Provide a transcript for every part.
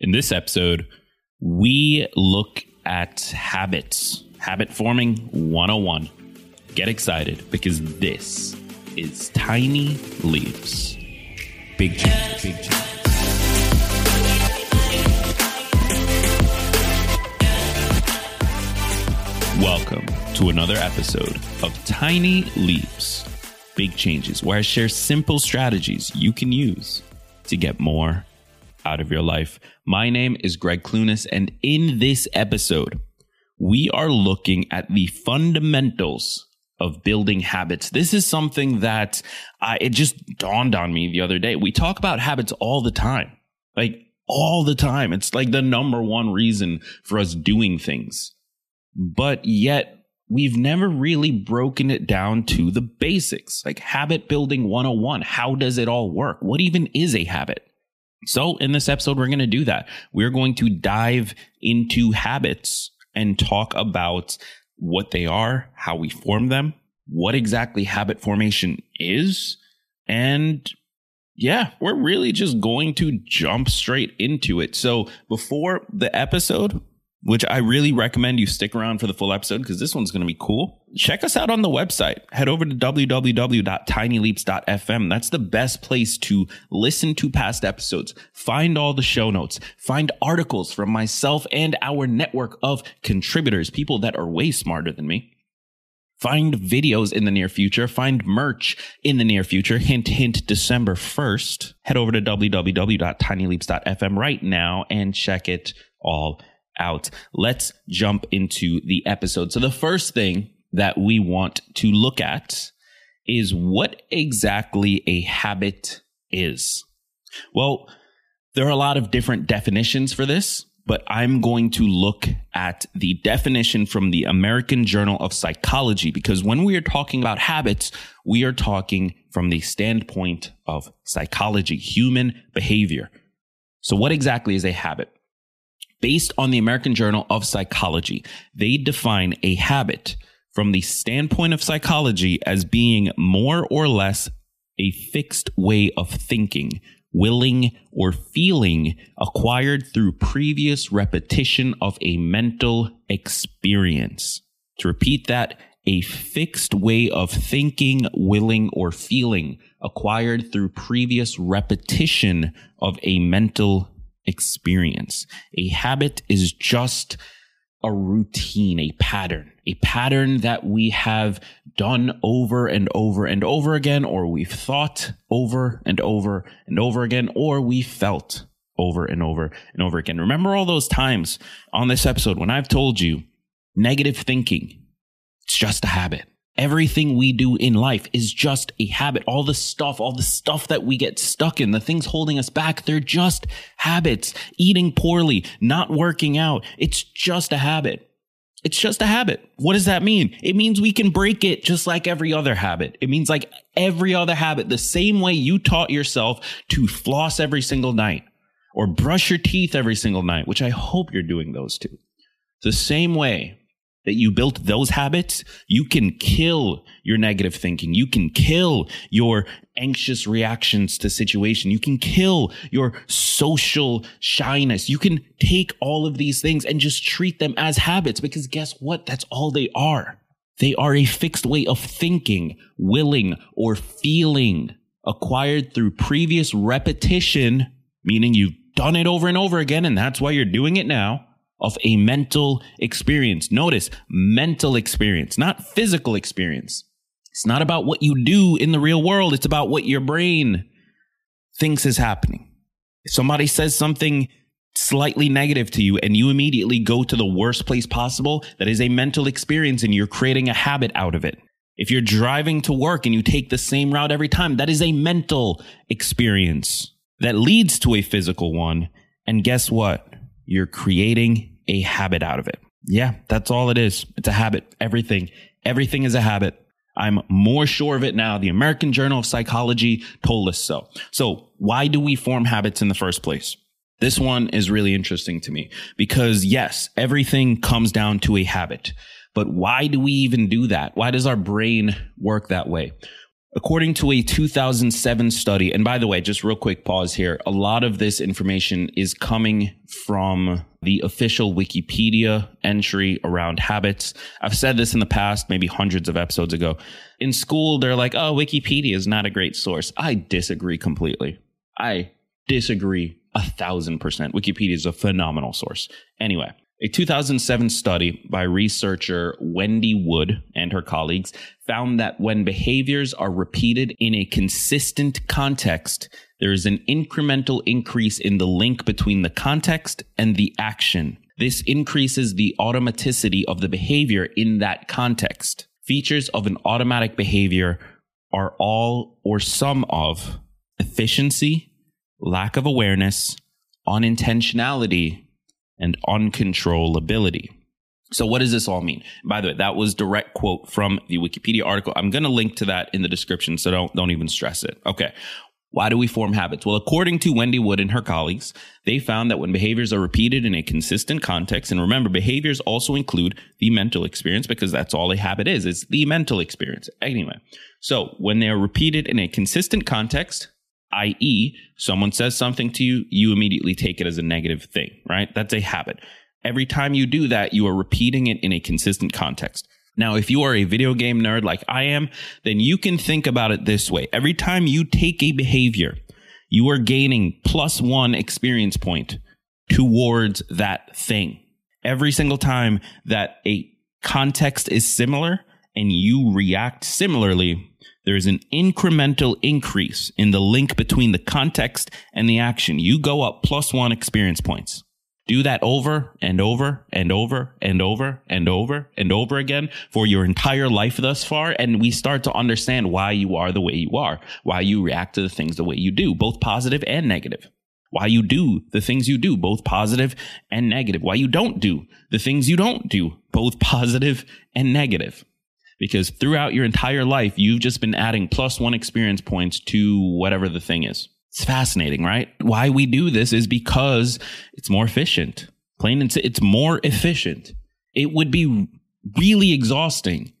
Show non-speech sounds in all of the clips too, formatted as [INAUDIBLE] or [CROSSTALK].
In this episode, we look at habits, habit forming 101. Get excited because this is Tiny Leaps. Big change, big change. Welcome to another episode of Tiny Leaps, Big Changes, where I share simple strategies you can use to get more out of your life. My name is Greg Clunis, and in this episode, we are looking at the fundamentals of building habits. This is something that I, it just dawned on me the other day. We talk about habits all the time, like all the time. It's like the number one reason for us doing things. But yet, we've never really broken it down to the basics, like habit building 101. How does it all work? What even is a habit? So, in this episode, we're going to do that. We're going to dive into habits and talk about what they are, how we form them, what exactly habit formation is, and yeah, we're really just going to jump straight into it. So, before the episode, which I really recommend you stick around for the full episode because this one's going to be cool. Check us out on the website. Head over to www.tinyleaps.fm. That's the best place to listen to past episodes, find all the show notes, find articles from myself and our network of contributors, people that are way smarter than me. Find videos in the near future, find merch in the near future. Hint, hint, December 1st. Head over to www.tinyleaps.fm right now and check it all out. Let's jump into the episode. So the first thing that we want to look at is what exactly a habit is. Well, there are a lot of different definitions for this, but I'm going to look at the definition from the American Journal of Psychology because when we are talking about habits, we are talking from the standpoint of psychology, human behavior. So what exactly is a habit? Based on the American Journal of Psychology. They define a habit from the standpoint of psychology as being more or less a fixed way of thinking, willing, or feeling acquired through previous repetition of a mental experience. To repeat that, a fixed way of thinking, willing, or feeling acquired through previous repetition of a mental experience. A habit is just a routine, a pattern, a pattern that we have done over and over and over again, or we've thought over and over and over again, or we felt over and over and over again. Remember all those times on this episode when I've told you negative thinking, it's just a habit. Everything we do in life is just a habit. All the stuff, all the stuff that we get stuck in, the things holding us back, they're just habits. Eating poorly, not working out, it's just a habit. It's just a habit. What does that mean? It means we can break it just like every other habit. It means like every other habit, the same way you taught yourself to floss every single night or brush your teeth every single night, which I hope you're doing those too. The same way that you built those habits, you can kill your negative thinking. You can kill your anxious reactions to situation. You can kill your social shyness. You can take all of these things and just treat them as habits because guess what? That's all they are. They are a fixed way of thinking, willing, or feeling acquired through previous repetition, meaning you've done it over and over again. And that's why you're doing it now of a mental experience. Notice mental experience, not physical experience. It's not about what you do in the real world. It's about what your brain thinks is happening. If somebody says something slightly negative to you and you immediately go to the worst place possible, that is a mental experience and you're creating a habit out of it. If you're driving to work and you take the same route every time, that is a mental experience that leads to a physical one. And guess what? You're creating a habit out of it. Yeah, that's all it is. It's a habit. Everything, everything is a habit. I'm more sure of it now. The American Journal of Psychology told us so. So why do we form habits in the first place? This one is really interesting to me because yes, everything comes down to a habit. But why do we even do that? Why does our brain work that way? According to a 2007 study, and by the way, just real quick pause here, a lot of this information is coming from the official Wikipedia entry around habits. I've said this in the past, maybe hundreds of episodes ago. In school, they're like, oh, Wikipedia is not a great source. I disagree completely. I disagree a thousand percent. Wikipedia is a phenomenal source. Anyway, a 2007 study by researcher Wendy Wood and her colleagues found that when behaviors are repeated in a consistent context, there is an incremental increase in the link between the context and the action. This increases the automaticity of the behavior in that context. Features of an automatic behavior are all or some of efficiency, lack of awareness, unintentionality, and uncontrollability. So what does this all mean? By the way, that was direct quote from the Wikipedia article. I'm going to link to that in the description, so don't don't even stress it. Okay. Why do we form habits? Well, according to Wendy Wood and her colleagues, they found that when behaviors are repeated in a consistent context, and remember, behaviors also include the mental experience because that's all a habit is. It's the mental experience. Anyway, so when they are repeated in a consistent context, i.e., someone says something to you, you immediately take it as a negative thing, right? That's a habit. Every time you do that, you are repeating it in a consistent context. Now, if you are a video game nerd like I am, then you can think about it this way. Every time you take a behavior, you are gaining plus one experience point towards that thing. Every single time that a context is similar and you react similarly, there is an incremental increase in the link between the context and the action. You go up plus one experience points. Do that over and over and over and over and over and over again for your entire life thus far. And we start to understand why you are the way you are, why you react to the things the way you do, both positive and negative. Why you do the things you do, both positive and negative. Why you don't do the things you don't do, both [LAUGHS] positive and negative because throughout your entire life, you've just been adding plus one experience points to whatever the thing is. It's fascinating, right? Why we do this is because it's more efficient. Plain and it's more efficient. It would be really exhausting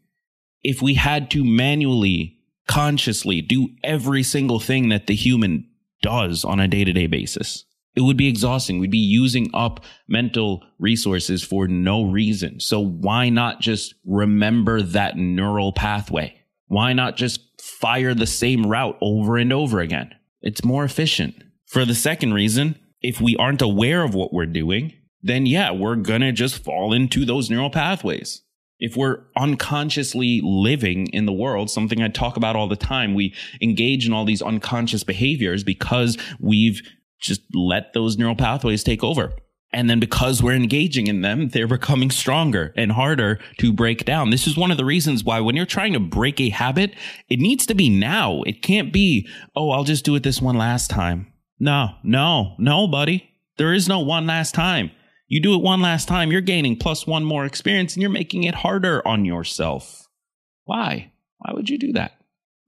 if we had to manually, consciously do every single thing that the human does on a day to day basis it would be exhausting. We'd be using up mental resources for no reason. So why not just remember that neural pathway? Why not just fire the same route over and over again? It's more efficient. For the second reason, if we aren't aware of what we're doing, then yeah, we're going to just fall into those neural pathways. If we're unconsciously living in the world, something I talk about all the time, we engage in all these unconscious behaviors because we've just let those neural pathways take over. And then because we're engaging in them, they're becoming stronger and harder to break down. This is one of the reasons why when you're trying to break a habit, it needs to be now. It can't be, oh, I'll just do it this one last time. No, no, no, buddy. There is no one last time. You do it one last time, you're gaining plus one more experience and you're making it harder on yourself. Why? Why would you do that?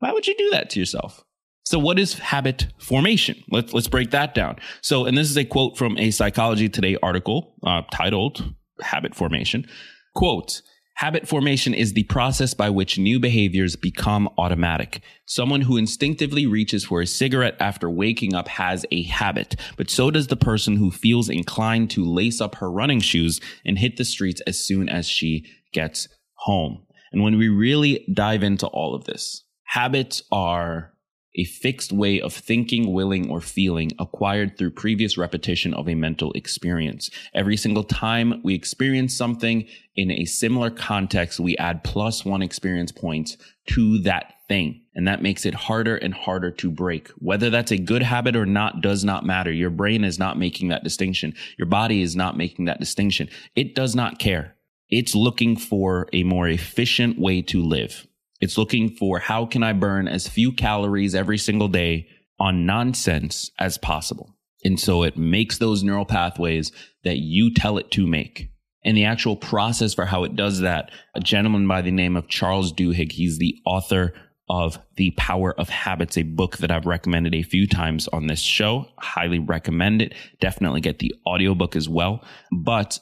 Why would you do that to yourself? So what is habit formation? Let's let's break that down. So, and this is a quote from a Psychology Today article uh, titled "Habit Formation." Quote. Habit formation is the process by which new behaviors become automatic. Someone who instinctively reaches for a cigarette after waking up has a habit, but so does the person who feels inclined to lace up her running shoes and hit the streets as soon as she gets home. And when we really dive into all of this, habits are a fixed way of thinking, willing, or feeling acquired through previous repetition of a mental experience. Every single time we experience something in a similar context, we add plus one experience points to that thing. And that makes it harder and harder to break. Whether that's a good habit or not does not matter. Your brain is not making that distinction. Your body is not making that distinction. It does not care. It's looking for a more efficient way to live. It's looking for how can I burn as few calories every single day on nonsense as possible. And so it makes those neural pathways that you tell it to make. And the actual process for how it does that, a gentleman by the name of Charles Duhigg, he's the author of The Power of Habits, a book that I've recommended a few times on this show. Highly recommend it. Definitely get the audiobook as well. But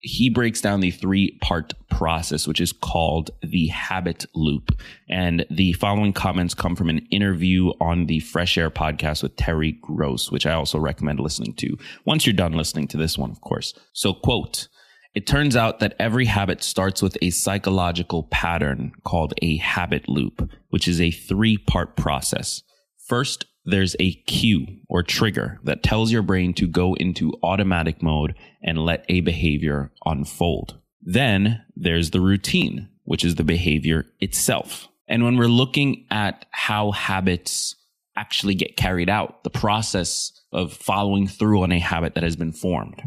he breaks down the three part process, which is called the habit loop. And the following comments come from an interview on the Fresh Air podcast with Terry Gross, which I also recommend listening to once you're done listening to this one, of course. So, quote, it turns out that every habit starts with a psychological pattern called a habit loop, which is a three part process. First, there's a cue or trigger that tells your brain to go into automatic mode and let a behavior unfold. Then there's the routine, which is the behavior itself. And when we're looking at how habits actually get carried out, the process of following through on a habit that has been formed,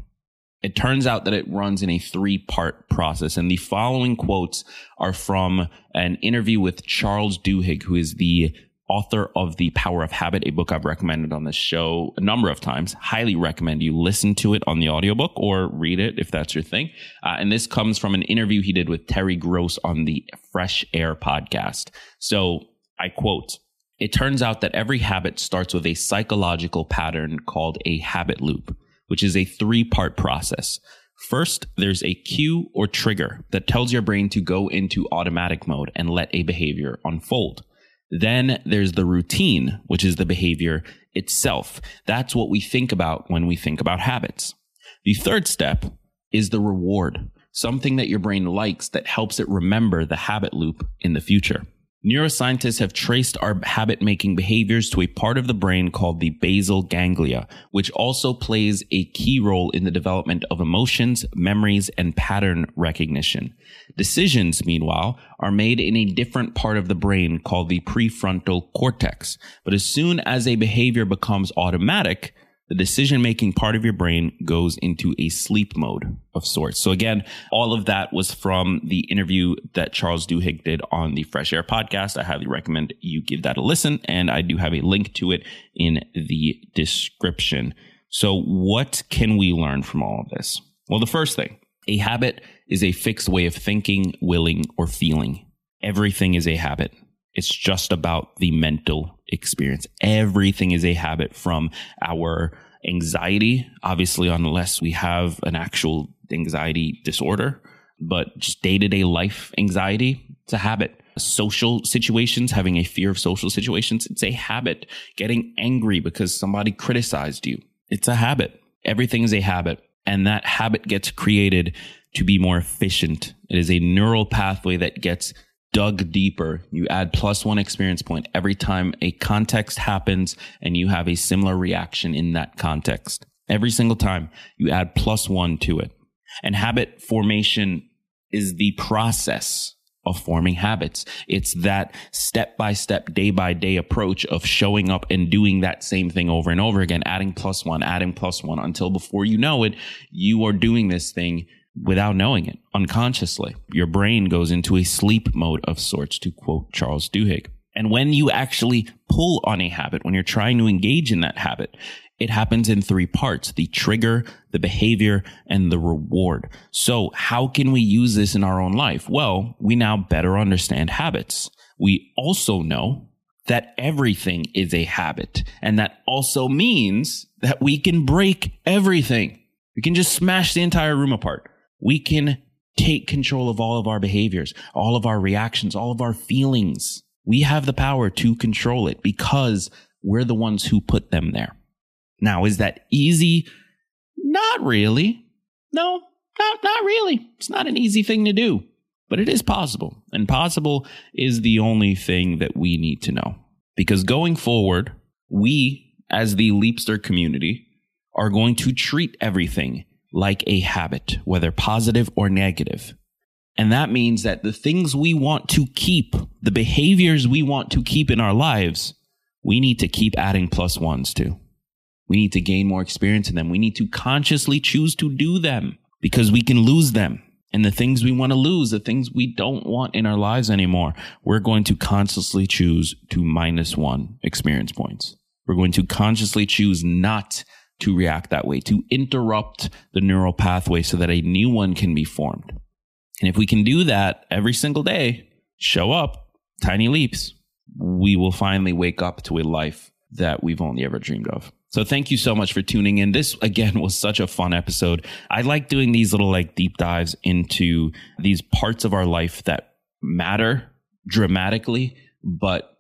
it turns out that it runs in a three part process. And the following quotes are from an interview with Charles Duhigg, who is the author of The Power of Habit, a book I've recommended on this show a number of times. Highly recommend you listen to it on the audiobook or read it if that's your thing. Uh, and this comes from an interview he did with Terry Gross on the Fresh Air podcast. So I quote, it turns out that every habit starts with a psychological pattern called a habit loop which is a three part process. First, there's a cue or trigger that tells your brain to go into automatic mode and let a behavior unfold. Then there's the routine, which is the behavior itself. That's what we think about when we think about habits. The third step is the reward, something that your brain likes that helps it remember the habit loop in the future. Neuroscientists have traced our habit making behaviors to a part of the brain called the basal ganglia, which also plays a key role in the development of emotions, memories, and pattern recognition. Decisions, meanwhile, are made in a different part of the brain called the prefrontal cortex. But as soon as a behavior becomes automatic, the decision making part of your brain goes into a sleep mode of sorts. So again, all of that was from the interview that Charles Duhigg did on the Fresh Air podcast. I highly recommend you give that a listen. And I do have a link to it in the description. So what can we learn from all of this? Well, the first thing, a habit is a fixed way of thinking, willing, or feeling. Everything is a habit. It's just about the mental experience. Everything is a habit from our anxiety, obviously, unless we have an actual anxiety disorder, but just day to day life anxiety, it's a habit. Social situations, having a fear of social situations, it's a habit. Getting angry because somebody criticized you, it's a habit. Everything is a habit. And that habit gets created to be more efficient. It is a neural pathway that gets dug deeper, you add plus one experience point every time a context happens and you have a similar reaction in that context. Every single time you add plus one to it. And habit formation is the process of forming habits. It's that step by step, day by day approach of showing up and doing that same thing over and over again, adding plus one, adding plus one until before you know it, you are doing this thing without knowing it, unconsciously. Your brain goes into a sleep mode of sorts, to quote Charles Duhigg. And when you actually pull on a habit, when you're trying to engage in that habit, it happens in three parts the trigger, the behavior, and the reward. So, how can we use this in our own life? Well, we now better understand habits. We also know that everything is a habit. And that also means that we can break everything. We can just smash the entire room apart we can take control of all of our behaviors, all of our reactions, all of our feelings. We have the power to control it because we're the ones who put them there. Now, is that easy? Not really. No, not, not really. It's not an easy thing to do, but it is possible. And possible is the only thing that we need to know. Because going forward, we, as the Leapster community, are going to treat everything like a habit, whether positive or negative. And that means that the things we want to keep, the behaviors we want to keep in our lives, we need to keep adding plus ones to. We need to gain more experience in them. We need to consciously choose to do them because we can lose them. And the things we want to lose, the things we don't want in our lives anymore, we're going to consciously choose to minus one experience points. We're going to consciously choose not to react that way, to interrupt the neural pathway so that a new one can be formed. And if we can do that every single day, show up, tiny leaps, we will finally wake up to a life that we've only ever dreamed of. So thank you so much for tuning in. This again was such a fun episode. I like doing these little like deep dives into these parts of our life that matter dramatically, but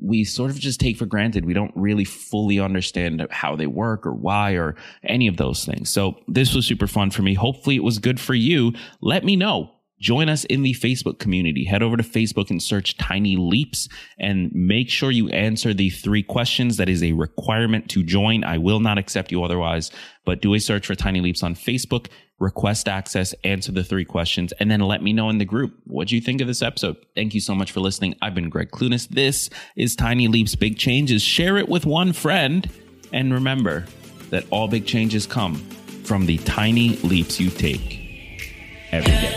we sort of just take for granted. We don't really fully understand how they work or why or any of those things. So this was super fun for me. Hopefully it was good for you. Let me know. Join us in the Facebook community. Head over to Facebook and search Tiny Leaps and make sure you answer the three questions. That is a requirement to join. I will not accept you otherwise, but do a search for Tiny Leaps on Facebook, request access, answer the three questions, and then let me know in the group what you think of this episode. Thank you so much for listening. I've been Greg Clunis. This is Tiny Leaps Big Changes. Share it with one friend. And remember that all big changes come from the tiny leaps you take every day.